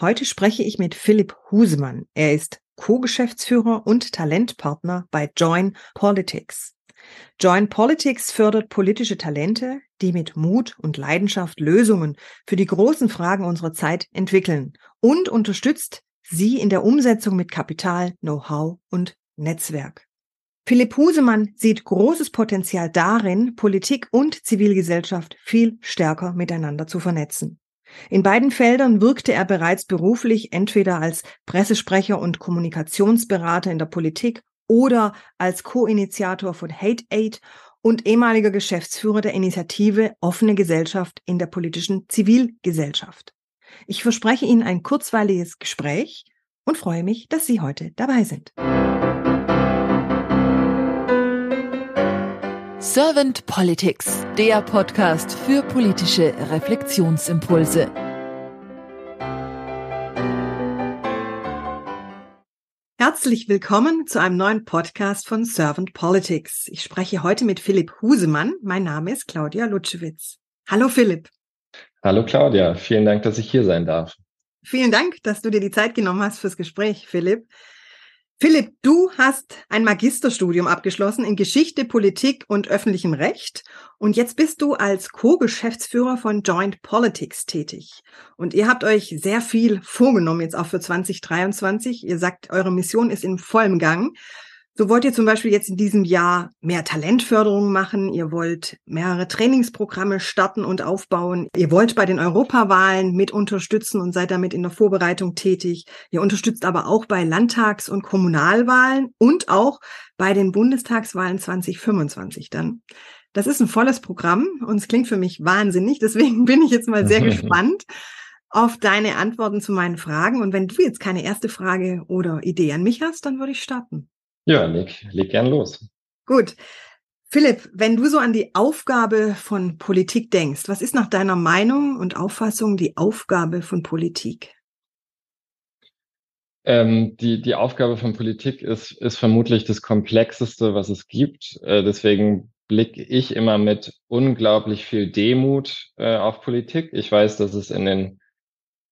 Heute spreche ich mit Philipp Husemann. Er ist Co-Geschäftsführer und Talentpartner bei Join Politics. Join Politics fördert politische Talente, die mit Mut und Leidenschaft Lösungen für die großen Fragen unserer Zeit entwickeln und unterstützt sie in der Umsetzung mit Kapital, Know-how und Netzwerk. Philipp Husemann sieht großes Potenzial darin, Politik und Zivilgesellschaft viel stärker miteinander zu vernetzen. In beiden Feldern wirkte er bereits beruflich entweder als Pressesprecher und Kommunikationsberater in der Politik oder als Co-Initiator von Hate Aid und ehemaliger Geschäftsführer der Initiative Offene Gesellschaft in der politischen Zivilgesellschaft. Ich verspreche Ihnen ein kurzweiliges Gespräch und freue mich, dass Sie heute dabei sind. Servant Politics, der Podcast für politische Reflexionsimpulse. Herzlich willkommen zu einem neuen Podcast von Servant Politics. Ich spreche heute mit Philipp Husemann. Mein Name ist Claudia Lutschewitz. Hallo Philipp. Hallo Claudia, vielen Dank, dass ich hier sein darf. Vielen Dank, dass du dir die Zeit genommen hast fürs Gespräch, Philipp. Philipp, du hast ein Magisterstudium abgeschlossen in Geschichte, Politik und öffentlichem Recht und jetzt bist du als Co-Geschäftsführer von Joint Politics tätig. Und ihr habt euch sehr viel vorgenommen jetzt auch für 2023. Ihr sagt, eure Mission ist in vollem Gang. So wollt ihr zum Beispiel jetzt in diesem Jahr mehr Talentförderung machen. Ihr wollt mehrere Trainingsprogramme starten und aufbauen. Ihr wollt bei den Europawahlen mit unterstützen und seid damit in der Vorbereitung tätig. Ihr unterstützt aber auch bei Landtags- und Kommunalwahlen und auch bei den Bundestagswahlen 2025 dann. Das ist ein volles Programm und es klingt für mich wahnsinnig. Deswegen bin ich jetzt mal sehr gespannt auf deine Antworten zu meinen Fragen. Und wenn du jetzt keine erste Frage oder Idee an mich hast, dann würde ich starten. Ja, leg, leg gern los. Gut. Philipp, wenn du so an die Aufgabe von Politik denkst, was ist nach deiner Meinung und Auffassung die Aufgabe von Politik? Ähm, die, die Aufgabe von Politik ist, ist vermutlich das Komplexeste, was es gibt. Äh, deswegen blicke ich immer mit unglaublich viel Demut äh, auf Politik. Ich weiß, dass es in den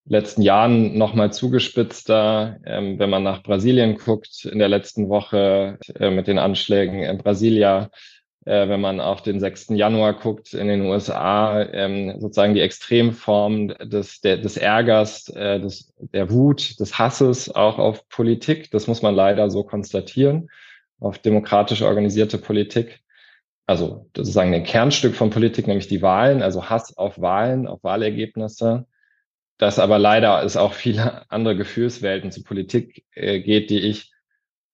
letzten Jahren nochmal zugespitzter, ähm, wenn man nach Brasilien guckt, in der letzten Woche äh, mit den Anschlägen in Brasilia, äh, wenn man auf den 6. Januar guckt in den USA, ähm, sozusagen die Extremform des, der, des Ärgers, äh, des, der Wut, des Hasses auch auf Politik. Das muss man leider so konstatieren, auf demokratisch organisierte Politik. Also sozusagen ein Kernstück von Politik, nämlich die Wahlen, also Hass auf Wahlen, auf Wahlergebnisse dass aber leider es auch viele andere Gefühlswelten zu Politik äh, geht, die ich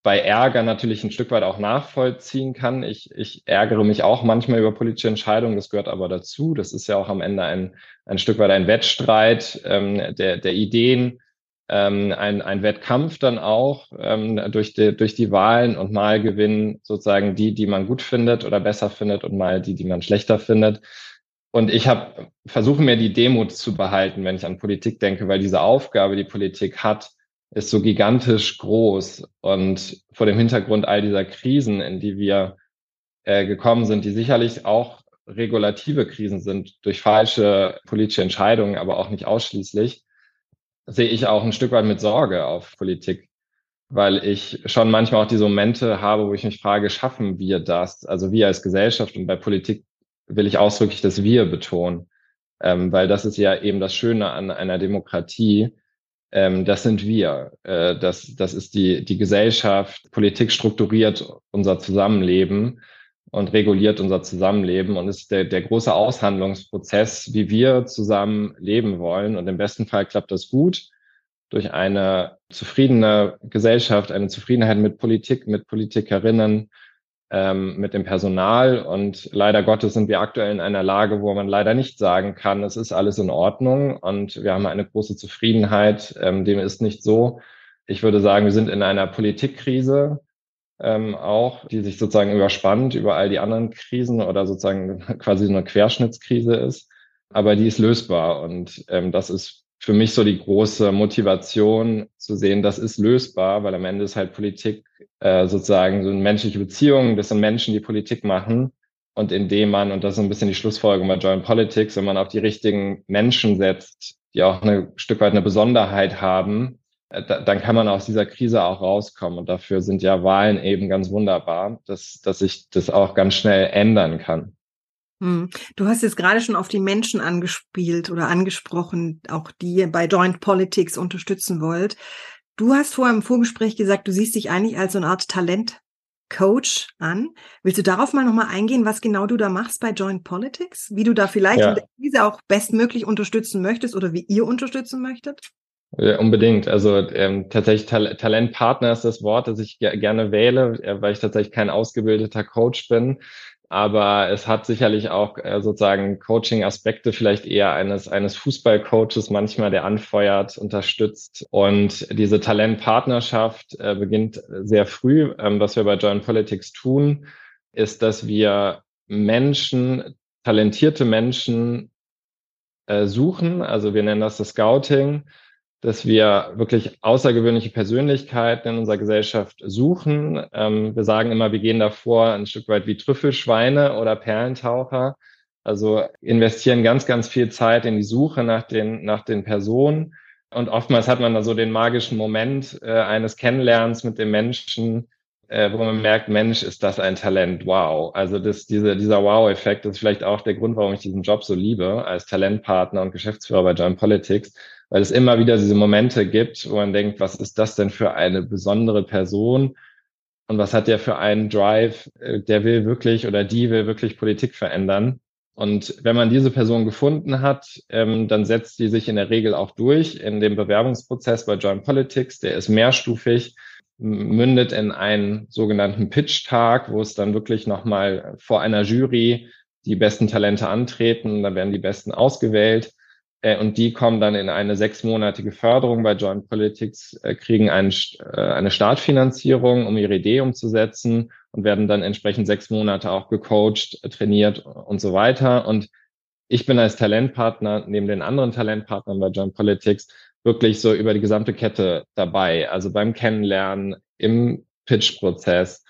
bei Ärger natürlich ein Stück weit auch nachvollziehen kann. Ich, ich ärgere mich auch manchmal über politische Entscheidungen, das gehört aber dazu. Das ist ja auch am Ende ein, ein Stück weit ein Wettstreit ähm, der, der Ideen, ähm, ein, ein Wettkampf dann auch ähm, durch, die, durch die Wahlen und mal gewinnen sozusagen die, die man gut findet oder besser findet und mal die, die man schlechter findet. Und ich habe versuche mir die Demut zu behalten, wenn ich an Politik denke, weil diese Aufgabe, die Politik hat, ist so gigantisch groß. Und vor dem Hintergrund all dieser Krisen, in die wir äh, gekommen sind, die sicherlich auch regulative Krisen sind durch falsche politische Entscheidungen, aber auch nicht ausschließlich, sehe ich auch ein Stück weit mit Sorge auf Politik, weil ich schon manchmal auch diese Momente habe, wo ich mich frage, schaffen wir das? Also wir als Gesellschaft und bei Politik will ich ausdrücklich das Wir betonen, ähm, weil das ist ja eben das Schöne an einer Demokratie. Ähm, das sind wir. Äh, das, das ist die, die Gesellschaft. Politik strukturiert unser Zusammenleben und reguliert unser Zusammenleben und ist der, der große Aushandlungsprozess, wie wir zusammen leben wollen. Und im besten Fall klappt das gut durch eine zufriedene Gesellschaft, eine Zufriedenheit mit Politik, mit Politikerinnen, ähm, mit dem Personal. Und leider Gottes sind wir aktuell in einer Lage, wo man leider nicht sagen kann, es ist alles in Ordnung und wir haben eine große Zufriedenheit. Ähm, dem ist nicht so. Ich würde sagen, wir sind in einer Politikkrise ähm, auch, die sich sozusagen überspannt über all die anderen Krisen oder sozusagen quasi eine Querschnittskrise ist. Aber die ist lösbar und ähm, das ist für mich so die große Motivation zu sehen, das ist lösbar, weil am Ende ist halt Politik äh, sozusagen so eine menschliche Beziehung, das sind Menschen, die Politik machen. Und indem man, und das ist ein bisschen die Schlussfolgerung bei Joint Politics, wenn man auf die richtigen Menschen setzt, die auch ein Stück weit eine Besonderheit haben, äh, dann kann man aus dieser Krise auch rauskommen. Und dafür sind ja Wahlen eben ganz wunderbar, dass, dass sich das auch ganz schnell ändern kann. Hm. Du hast jetzt gerade schon auf die Menschen angespielt oder angesprochen, auch die ihr bei Joint Politics unterstützen wollt. Du hast vorher im Vorgespräch gesagt, du siehst dich eigentlich als so eine Art Talentcoach an. Willst du darauf mal nochmal eingehen, was genau du da machst bei Joint Politics? Wie du da vielleicht ja. Krise auch bestmöglich unterstützen möchtest oder wie ihr unterstützen möchtet? Ja, unbedingt. Also ähm, tatsächlich Tal Talentpartner ist das Wort, das ich ge gerne wähle, äh, weil ich tatsächlich kein ausgebildeter Coach bin. Aber es hat sicherlich auch äh, sozusagen Coaching-Aspekte vielleicht eher eines, eines Fußballcoaches manchmal, der anfeuert, unterstützt. Und diese Talentpartnerschaft äh, beginnt sehr früh. Ähm, was wir bei Joint Politics tun, ist, dass wir Menschen, talentierte Menschen äh, suchen. Also wir nennen das das Scouting dass wir wirklich außergewöhnliche Persönlichkeiten in unserer Gesellschaft suchen. Ähm, wir sagen immer, wir gehen davor ein Stück weit wie Trüffelschweine oder Perlentaucher. Also investieren ganz, ganz viel Zeit in die Suche nach den, nach den Personen. Und oftmals hat man da so den magischen Moment äh, eines Kennenlernens mit dem Menschen, äh, wo man merkt, Mensch, ist das ein Talent, wow. Also das, diese, dieser Wow-Effekt ist vielleicht auch der Grund, warum ich diesen Job so liebe, als Talentpartner und Geschäftsführer bei Joint Politics, weil es immer wieder diese Momente gibt, wo man denkt, was ist das denn für eine besondere Person? Und was hat der für einen Drive? Äh, der will wirklich oder die will wirklich Politik verändern. Und wenn man diese Person gefunden hat, ähm, dann setzt die sich in der Regel auch durch in dem Bewerbungsprozess bei Joint Politics. Der ist mehrstufig, mündet in einen sogenannten Pitch-Tag, wo es dann wirklich nochmal vor einer Jury die besten Talente antreten. Dann werden die besten ausgewählt. Äh, und die kommen dann in eine sechsmonatige Förderung bei Joint Politics, äh, kriegen äh, eine Startfinanzierung, um ihre Idee umzusetzen und werden dann entsprechend sechs Monate auch gecoacht, trainiert und so weiter. Und ich bin als Talentpartner neben den anderen Talentpartnern bei Joint Politics wirklich so über die gesamte Kette dabei. Also beim Kennenlernen, im Pitch-Prozess,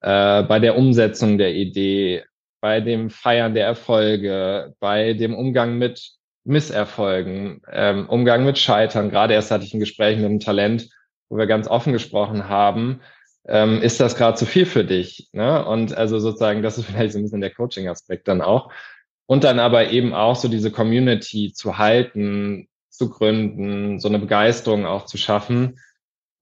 äh, bei der Umsetzung der Idee, bei dem Feiern der Erfolge, bei dem Umgang mit Misserfolgen, ähm, Umgang mit Scheitern. Gerade erst hatte ich ein Gespräch mit einem Talent, wo wir ganz offen gesprochen haben. Ähm, ist das gerade zu viel für dich? Ne? Und also sozusagen, das ist vielleicht so ein bisschen der Coaching-Aspekt dann auch. Und dann aber eben auch so diese Community zu halten, zu gründen, so eine Begeisterung auch zu schaffen,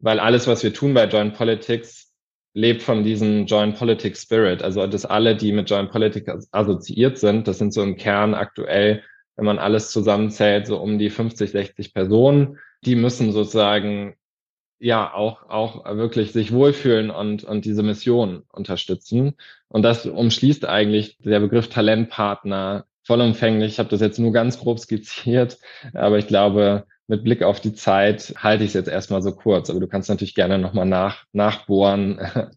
weil alles, was wir tun bei Joint Politics, lebt von diesem Joint Politics Spirit. Also dass alle, die mit Joint Politics assoziiert sind, das sind so im Kern aktuell wenn man alles zusammenzählt, so um die 50, 60 Personen. Die müssen sozusagen ja auch, auch wirklich sich wohlfühlen und, und diese Mission unterstützen. Und das umschließt eigentlich der Begriff Talentpartner vollumfänglich. Ich habe das jetzt nur ganz grob skizziert, aber ich glaube, mit Blick auf die Zeit halte ich es jetzt erstmal so kurz. Aber du kannst natürlich gerne nochmal nach, nachbohren.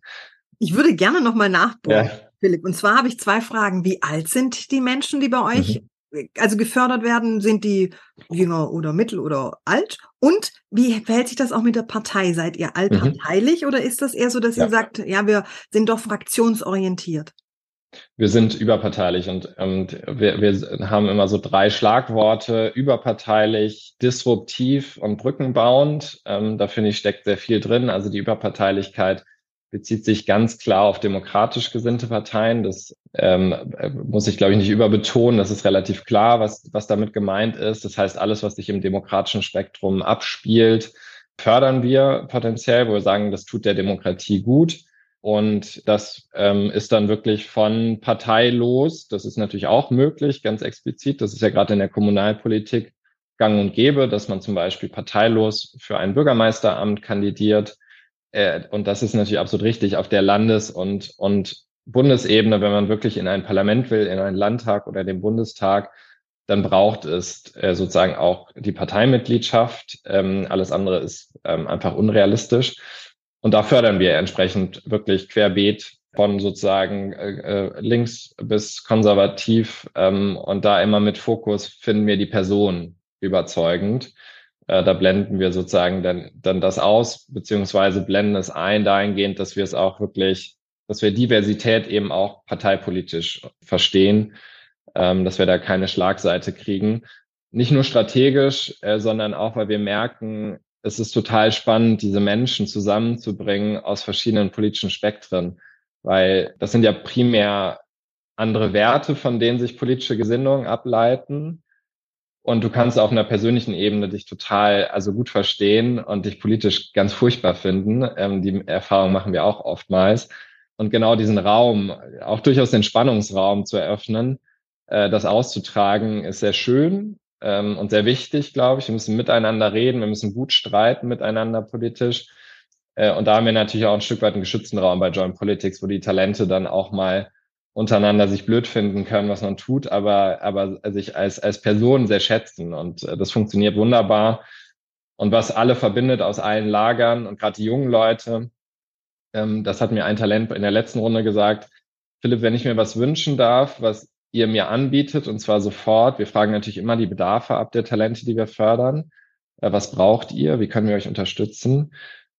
Ich würde gerne nochmal nachbohren, ja. Philipp. Und zwar habe ich zwei Fragen. Wie alt sind die Menschen, die bei euch mhm also gefördert werden, sind die jünger oder mittel oder alt? Und wie verhält sich das auch mit der Partei? Seid ihr allparteilich mhm. oder ist das eher so, dass ja. ihr sagt, ja, wir sind doch fraktionsorientiert? Wir sind überparteilich und, und wir, wir haben immer so drei Schlagworte, überparteilich, disruptiv und brückenbauend. Ähm, da finde ich, steckt sehr viel drin. Also die Überparteilichkeit bezieht sich ganz klar auf demokratisch gesinnte Parteien. Das ähm, muss ich, glaube ich, nicht überbetonen. Das ist relativ klar, was, was damit gemeint ist. Das heißt, alles, was sich im demokratischen Spektrum abspielt, fördern wir potenziell, wo wir sagen, das tut der Demokratie gut. Und das ähm, ist dann wirklich von parteilos. Das ist natürlich auch möglich, ganz explizit. Das ist ja gerade in der Kommunalpolitik gang und gäbe, dass man zum Beispiel parteilos für ein Bürgermeisteramt kandidiert äh, und das ist natürlich absolut richtig, auf der Landes- und, und Bundesebene, wenn man wirklich in ein Parlament will, in einen Landtag oder den Bundestag, dann braucht es äh, sozusagen auch die Parteimitgliedschaft. Ähm, alles andere ist ähm, einfach unrealistisch. Und da fördern wir entsprechend wirklich querbeet von sozusagen äh, äh links bis konservativ ähm, und da immer mit Fokus finden wir die Person überzeugend. Äh, da blenden wir sozusagen dann, dann das aus, beziehungsweise blenden es ein dahingehend, dass wir es auch wirklich, dass wir Diversität eben auch parteipolitisch verstehen, ähm, dass wir da keine Schlagseite kriegen. nicht nur strategisch, äh, sondern auch, weil wir merken, es ist total spannend, diese Menschen zusammenzubringen aus verschiedenen politischen Spektren, weil das sind ja primär andere Werte, von denen sich politische Gesinnungen ableiten. Und du kannst auf einer persönlichen Ebene dich total, also gut verstehen und dich politisch ganz furchtbar finden. Ähm, die Erfahrung machen wir auch oftmals. Und genau diesen Raum, auch durchaus den Spannungsraum zu eröffnen, äh, das auszutragen, ist sehr schön ähm, und sehr wichtig, glaube ich. Wir müssen miteinander reden, wir müssen gut streiten miteinander politisch. Äh, und da haben wir natürlich auch ein Stück weit einen geschützten Raum bei Joint Politics, wo die Talente dann auch mal untereinander sich blöd finden können, was man tut, aber, aber sich als, als Person sehr schätzen. Und äh, das funktioniert wunderbar. Und was alle verbindet aus allen Lagern und gerade die jungen Leute, ähm, das hat mir ein Talent in der letzten Runde gesagt, Philipp, wenn ich mir was wünschen darf, was ihr mir anbietet, und zwar sofort, wir fragen natürlich immer die Bedarfe ab der Talente, die wir fördern. Äh, was braucht ihr? Wie können wir euch unterstützen?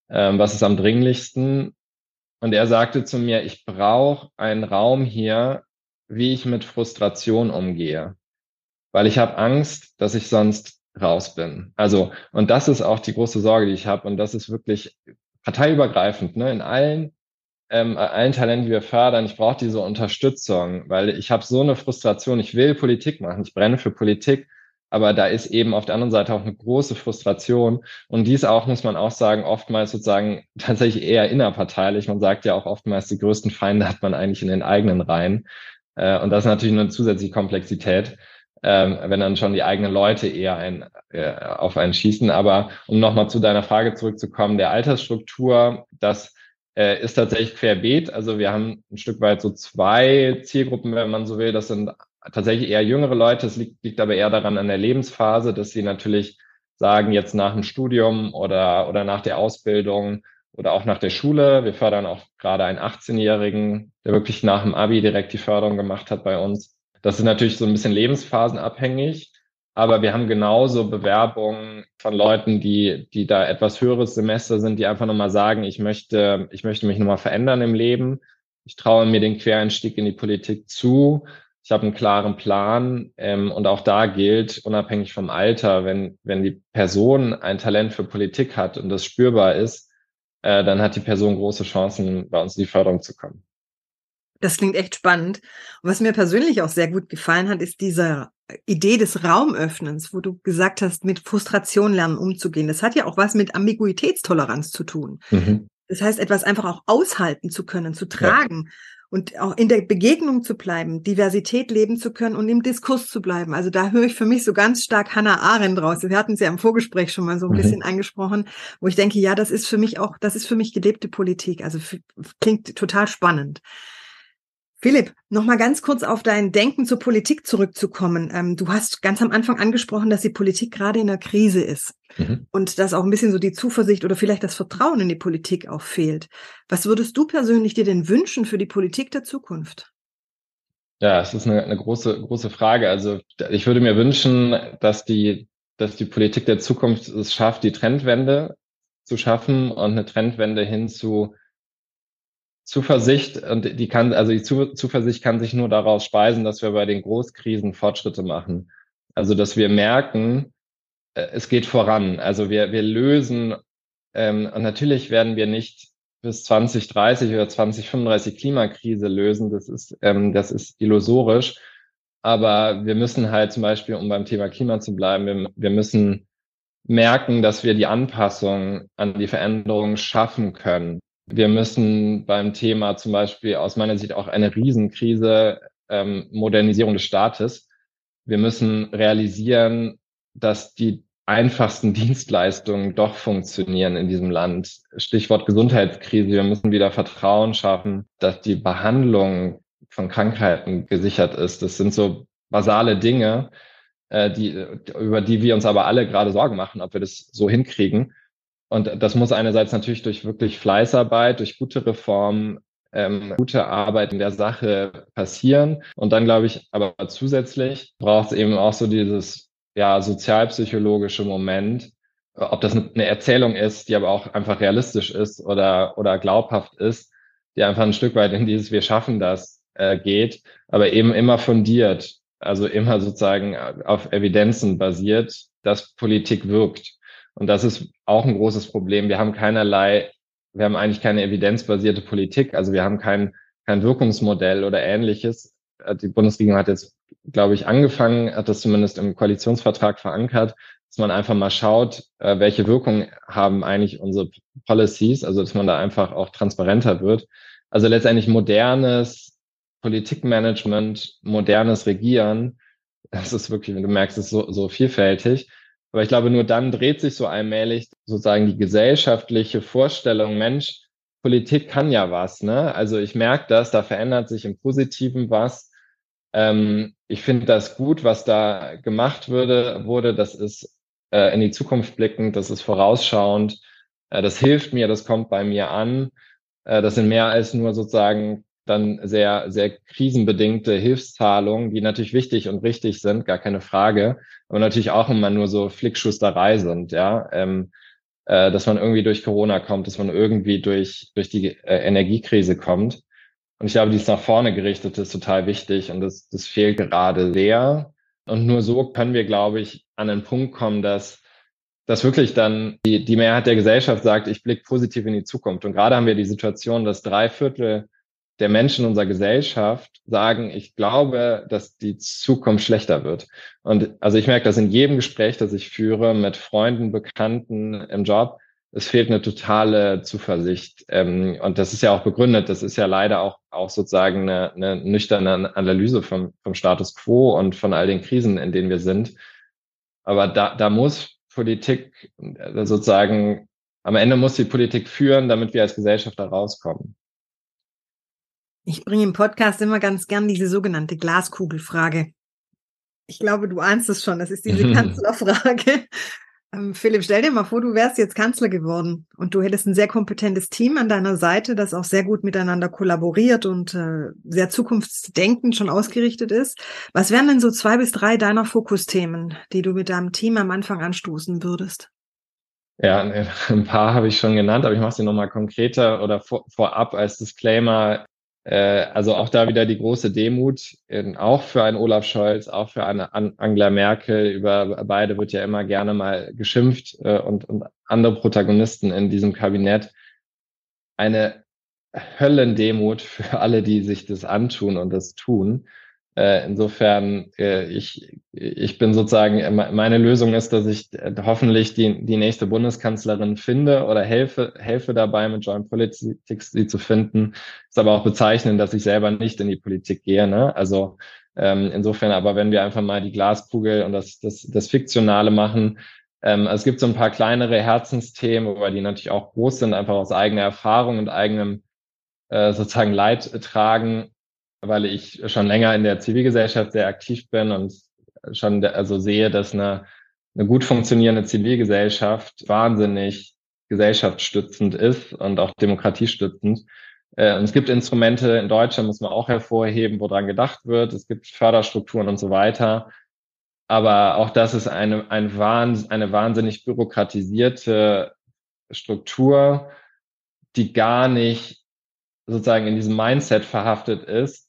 Ähm, was ist am dringlichsten? Und er sagte zu mir, ich brauche einen Raum hier, wie ich mit Frustration umgehe, weil ich habe Angst, dass ich sonst raus bin. Also, und das ist auch die große Sorge, die ich habe. Und das ist wirklich parteiübergreifend, ne? in allen, ähm, allen Talenten, die wir fördern. Ich brauche diese Unterstützung, weil ich habe so eine Frustration. Ich will Politik machen, ich brenne für Politik, aber da ist eben auf der anderen Seite auch eine große Frustration. Und dies auch, muss man auch sagen, oftmals sozusagen tatsächlich eher innerparteilich. Man sagt ja auch oftmals, die größten Feinde hat man eigentlich in den eigenen Reihen. Äh, und das ist natürlich eine zusätzliche Komplexität, ähm, wenn dann schon die eigenen Leute eher ein, äh, auf einen schießen. Aber um nochmal zu deiner Frage zurückzukommen, der Altersstruktur, das äh, ist tatsächlich querbeet. Also wir haben ein Stück weit so zwei Zielgruppen, wenn man so will. Das sind tatsächlich eher jüngere Leute. Es liegt, liegt aber eher daran an der Lebensphase, dass sie natürlich sagen, jetzt nach dem Studium oder, oder nach der Ausbildung oder auch nach der Schule. Wir fördern auch gerade einen 18-Jährigen, der wirklich nach dem Abi direkt die Förderung gemacht hat bei uns. Das ist natürlich so ein bisschen lebensphasenabhängig. Aber wir haben genauso Bewerbungen von Leuten, die, die da etwas höheres Semester sind, die einfach nochmal sagen, ich möchte, ich möchte mich nochmal verändern im Leben. Ich traue mir den Quereinstieg in die Politik zu ich habe einen klaren Plan ähm, und auch da gilt, unabhängig vom Alter, wenn, wenn die Person ein Talent für Politik hat und das spürbar ist, äh, dann hat die Person große Chancen, bei uns in die Förderung zu kommen. Das klingt echt spannend. Und was mir persönlich auch sehr gut gefallen hat, ist diese Idee des Raumöffnens, wo du gesagt hast, mit Frustration lernen umzugehen. Das hat ja auch was mit Ambiguitätstoleranz zu tun. Mhm. Das heißt, etwas einfach auch aushalten zu können, zu tragen. Ja und auch in der Begegnung zu bleiben, Diversität leben zu können und im Diskurs zu bleiben. Also da höre ich für mich so ganz stark Hannah Arendt raus. Wir hatten sie ja im Vorgespräch schon mal so ein mhm. bisschen angesprochen, wo ich denke, ja, das ist für mich auch, das ist für mich gelebte Politik. Also klingt total spannend. Philipp, noch mal ganz kurz auf dein Denken zur Politik zurückzukommen. Ähm, du hast ganz am Anfang angesprochen, dass die Politik gerade in der Krise ist mhm. und dass auch ein bisschen so die Zuversicht oder vielleicht das Vertrauen in die Politik auch fehlt. Was würdest du persönlich dir denn wünschen für die Politik der Zukunft? Ja, es ist eine, eine große, große Frage. Also ich würde mir wünschen, dass die, dass die Politik der Zukunft es schafft, die Trendwende zu schaffen und eine Trendwende hin zu Zuversicht und die kann, also die Zuversicht kann sich nur daraus speisen, dass wir bei den Großkrisen Fortschritte machen. Also dass wir merken, äh, es geht voran. Also wir, wir lösen, ähm, und natürlich werden wir nicht bis 2030 oder 2035 Klimakrise lösen. Das ist, ähm, das ist illusorisch. Aber wir müssen halt zum Beispiel, um beim Thema Klima zu bleiben, wir, wir müssen merken, dass wir die Anpassung an die Veränderungen schaffen können. Wir müssen beim Thema zum Beispiel aus meiner Sicht auch eine Riesenkrise ähm, Modernisierung des Staates. Wir müssen realisieren, dass die einfachsten Dienstleistungen doch funktionieren in diesem Land. Stichwort Gesundheitskrise. Wir müssen wieder Vertrauen schaffen, dass die Behandlung von Krankheiten gesichert ist. Das sind so basale Dinge, äh, die, über die wir uns aber alle gerade Sorgen machen, ob wir das so hinkriegen. Und das muss einerseits natürlich durch wirklich Fleißarbeit, durch gute Reformen, ähm, gute Arbeit in der Sache passieren. Und dann glaube ich, aber zusätzlich braucht es eben auch so dieses ja sozialpsychologische Moment, ob das eine Erzählung ist, die aber auch einfach realistisch ist oder oder glaubhaft ist, die einfach ein Stück weit in dieses Wir schaffen das äh, geht, aber eben immer fundiert also immer sozusagen auf Evidenzen basiert, dass Politik wirkt. Und das ist auch ein großes Problem. Wir haben keinerlei, wir haben eigentlich keine evidenzbasierte Politik. Also wir haben kein, kein Wirkungsmodell oder ähnliches. Die Bundesregierung hat jetzt, glaube ich, angefangen, hat das zumindest im Koalitionsvertrag verankert, dass man einfach mal schaut, äh, welche Wirkung haben eigentlich unsere Policies, also dass man da einfach auch transparenter wird. Also letztendlich modernes Politikmanagement, modernes Regieren, das ist wirklich, wenn du merkst, ist so, so vielfältig. Aber ich glaube, nur dann dreht sich so allmählich sozusagen die gesellschaftliche Vorstellung, Mensch, Politik kann ja was. Ne? Also ich merke das, da verändert sich im Positiven was. Ähm, ich finde das gut, was da gemacht würde, wurde. Das ist äh, in die Zukunft blickend, das ist vorausschauend. Äh, das hilft mir, das kommt bei mir an. Äh, das sind mehr als nur sozusagen dann sehr, sehr krisenbedingte Hilfszahlungen, die natürlich wichtig und richtig sind, gar keine Frage, aber natürlich auch immer nur so Flickschusterei sind, ja, ähm, äh, dass man irgendwie durch Corona kommt, dass man irgendwie durch, durch die äh, Energiekrise kommt. Und ich glaube, dies nach vorne gerichtet ist total wichtig und das, das fehlt gerade sehr. Und nur so können wir, glaube ich, an den Punkt kommen, dass, dass wirklich dann die, die Mehrheit der Gesellschaft sagt, ich blicke positiv in die Zukunft. Und gerade haben wir die Situation, dass drei Viertel der Menschen unserer Gesellschaft sagen, ich glaube, dass die Zukunft schlechter wird. Und also ich merke das in jedem Gespräch, das ich führe mit Freunden, Bekannten im Job. Es fehlt eine totale Zuversicht. Ähm, und das ist ja auch begründet. Das ist ja leider auch, auch sozusagen eine, eine nüchterne Analyse vom, vom Status quo und von all den Krisen, in denen wir sind. Aber da, da muss Politik äh, sozusagen, am Ende muss die Politik führen, damit wir als Gesellschaft da rauskommen. Ich bringe im Podcast immer ganz gern diese sogenannte Glaskugelfrage. Ich glaube, du ahnst es schon. Das ist diese Kanzlerfrage. Ähm, Philipp, stell dir mal vor, du wärst jetzt Kanzler geworden und du hättest ein sehr kompetentes Team an deiner Seite, das auch sehr gut miteinander kollaboriert und äh, sehr zukunftsdenkend schon ausgerichtet ist. Was wären denn so zwei bis drei deiner Fokusthemen, die du mit deinem Team am Anfang anstoßen würdest? Ja, ein paar habe ich schon genannt, aber ich mache sie nochmal konkreter oder vor, vorab als Disclaimer. Äh, also auch da wieder die große Demut, auch für einen Olaf Scholz, auch für eine Angela Merkel. Über beide wird ja immer gerne mal geschimpft äh, und, und andere Protagonisten in diesem Kabinett. Eine Höllendemut für alle, die sich das antun und das tun. Äh, insofern, äh, ich, ich bin sozusagen, äh, meine Lösung ist, dass ich hoffentlich die, die nächste Bundeskanzlerin finde oder helfe, helfe dabei, mit Joint Politics sie zu finden. Ist aber auch bezeichnend, dass ich selber nicht in die Politik gehe. Ne? Also ähm, insofern, aber wenn wir einfach mal die Glaskugel und das, das, das Fiktionale machen, ähm, es gibt so ein paar kleinere Herzensthemen, aber die natürlich auch groß sind, einfach aus eigener Erfahrung und eigenem sozusagen Leid tragen weil ich schon länger in der Zivilgesellschaft sehr aktiv bin und schon also sehe, dass eine, eine gut funktionierende Zivilgesellschaft wahnsinnig gesellschaftsstützend ist und auch demokratiestützend. Äh, und es gibt Instrumente in Deutschland, muss man auch hervorheben, woran gedacht wird. Es gibt Förderstrukturen und so weiter. Aber auch das ist eine, ein Wahn, eine wahnsinnig bürokratisierte Struktur, die gar nicht sozusagen in diesem Mindset verhaftet ist,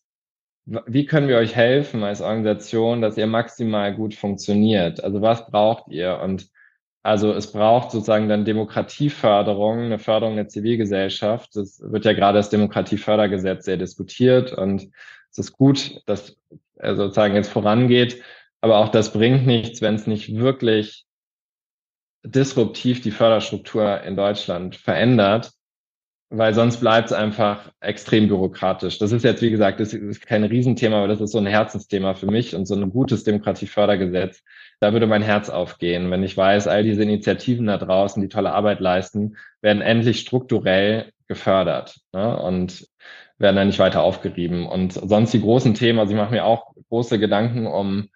wie können wir euch helfen als Organisation, dass ihr maximal gut funktioniert? Also was braucht ihr? Und also es braucht sozusagen dann Demokratieförderung, eine Förderung der Zivilgesellschaft. Das wird ja gerade das Demokratiefördergesetz sehr diskutiert und es ist gut, dass er sozusagen jetzt vorangeht. Aber auch das bringt nichts, wenn es nicht wirklich disruptiv die Förderstruktur in Deutschland verändert weil sonst bleibt es einfach extrem bürokratisch. Das ist jetzt, wie gesagt, das ist kein Riesenthema, aber das ist so ein Herzensthema für mich und so ein gutes Demokratiefördergesetz. Da würde mein Herz aufgehen, wenn ich weiß, all diese Initiativen da draußen, die tolle Arbeit leisten, werden endlich strukturell gefördert ne? und werden dann nicht weiter aufgerieben. Und sonst die großen Themen, also ich mache mir auch große Gedanken um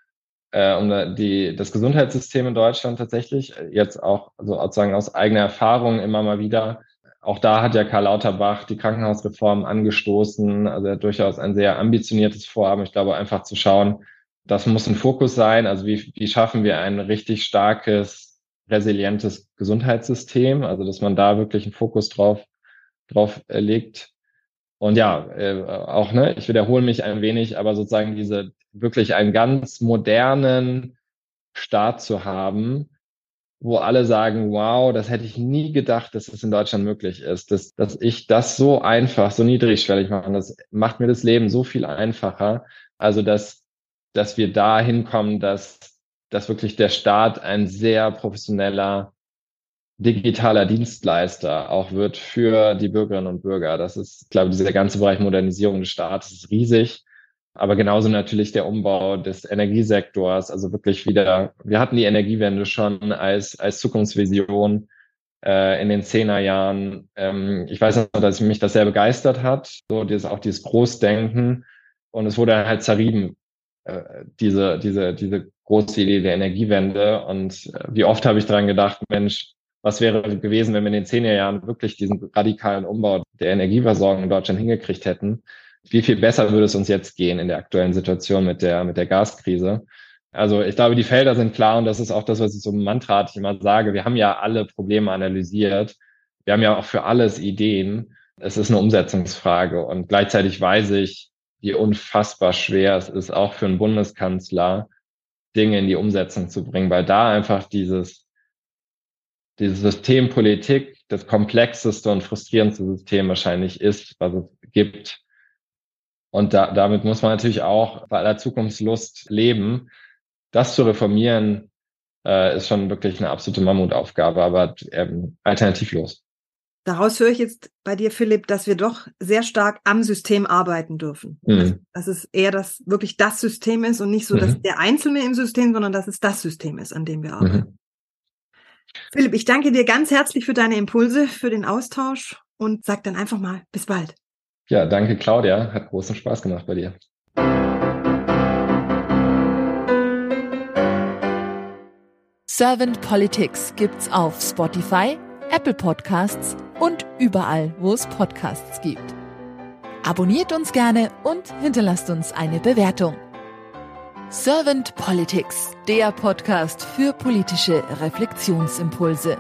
äh, um die, das Gesundheitssystem in Deutschland tatsächlich, jetzt auch also sozusagen aus eigener Erfahrung immer mal wieder auch da hat ja Karl Lauterbach die Krankenhausreform angestoßen. Also er hat durchaus ein sehr ambitioniertes Vorhaben. Ich glaube, einfach zu schauen, das muss ein Fokus sein. Also wie, wie schaffen wir ein richtig starkes, resilientes Gesundheitssystem? Also dass man da wirklich einen Fokus drauf, drauf legt. Und ja, äh, auch, ne, ich wiederhole mich ein wenig, aber sozusagen diese wirklich einen ganz modernen Staat zu haben, wo alle sagen, wow, das hätte ich nie gedacht, dass es in Deutschland möglich ist, dass, dass ich das so einfach, so niedrigschwellig mache. Das macht mir das Leben so viel einfacher. Also, dass, dass wir da hinkommen, dass, dass wirklich der Staat ein sehr professioneller digitaler Dienstleister auch wird für die Bürgerinnen und Bürger. Das ist, glaube ich, dieser ganze Bereich Modernisierung des Staates ist riesig. Aber genauso natürlich der Umbau des Energiesektors, also wirklich wieder, wir hatten die Energiewende schon als, als Zukunftsvision äh, in den Zehnerjahren. Ähm, ich weiß noch, dass mich das sehr begeistert hat, so dieses, auch dieses Großdenken. Und es wurde halt zerrieben, äh, diese, diese, diese große Idee der Energiewende. Und äh, wie oft habe ich daran gedacht, Mensch, was wäre gewesen, wenn wir in den Zehnerjahren wirklich diesen radikalen Umbau der Energieversorgung in Deutschland hingekriegt hätten? Wie viel besser würde es uns jetzt gehen in der aktuellen Situation mit der, mit der Gaskrise? Also ich glaube, die Felder sind klar und das ist auch das, was ich so mantraartig immer sage. Wir haben ja alle Probleme analysiert. Wir haben ja auch für alles Ideen. Es ist eine Umsetzungsfrage und gleichzeitig weiß ich, wie unfassbar schwer es ist, auch für einen Bundeskanzler, Dinge in die Umsetzung zu bringen, weil da einfach dieses, dieses System Politik das komplexeste und frustrierendste System wahrscheinlich ist, was es gibt. Und da, damit muss man natürlich auch bei aller Zukunftslust leben. Das zu reformieren, äh, ist schon wirklich eine absolute Mammutaufgabe, aber ähm, alternativlos. Daraus höre ich jetzt bei dir, Philipp, dass wir doch sehr stark am System arbeiten dürfen. Mhm. Dass, dass, es eher das wirklich das System ist und nicht so, dass mhm. der Einzelne im System, sondern dass es das System ist, an dem wir arbeiten. Mhm. Philipp, ich danke dir ganz herzlich für deine Impulse, für den Austausch und sag dann einfach mal bis bald. Ja, danke Claudia, hat großen Spaß gemacht bei dir. Servant Politics gibt's auf Spotify, Apple Podcasts und überall, wo es Podcasts gibt. Abonniert uns gerne und hinterlasst uns eine Bewertung. Servant Politics, der Podcast für politische Reflexionsimpulse.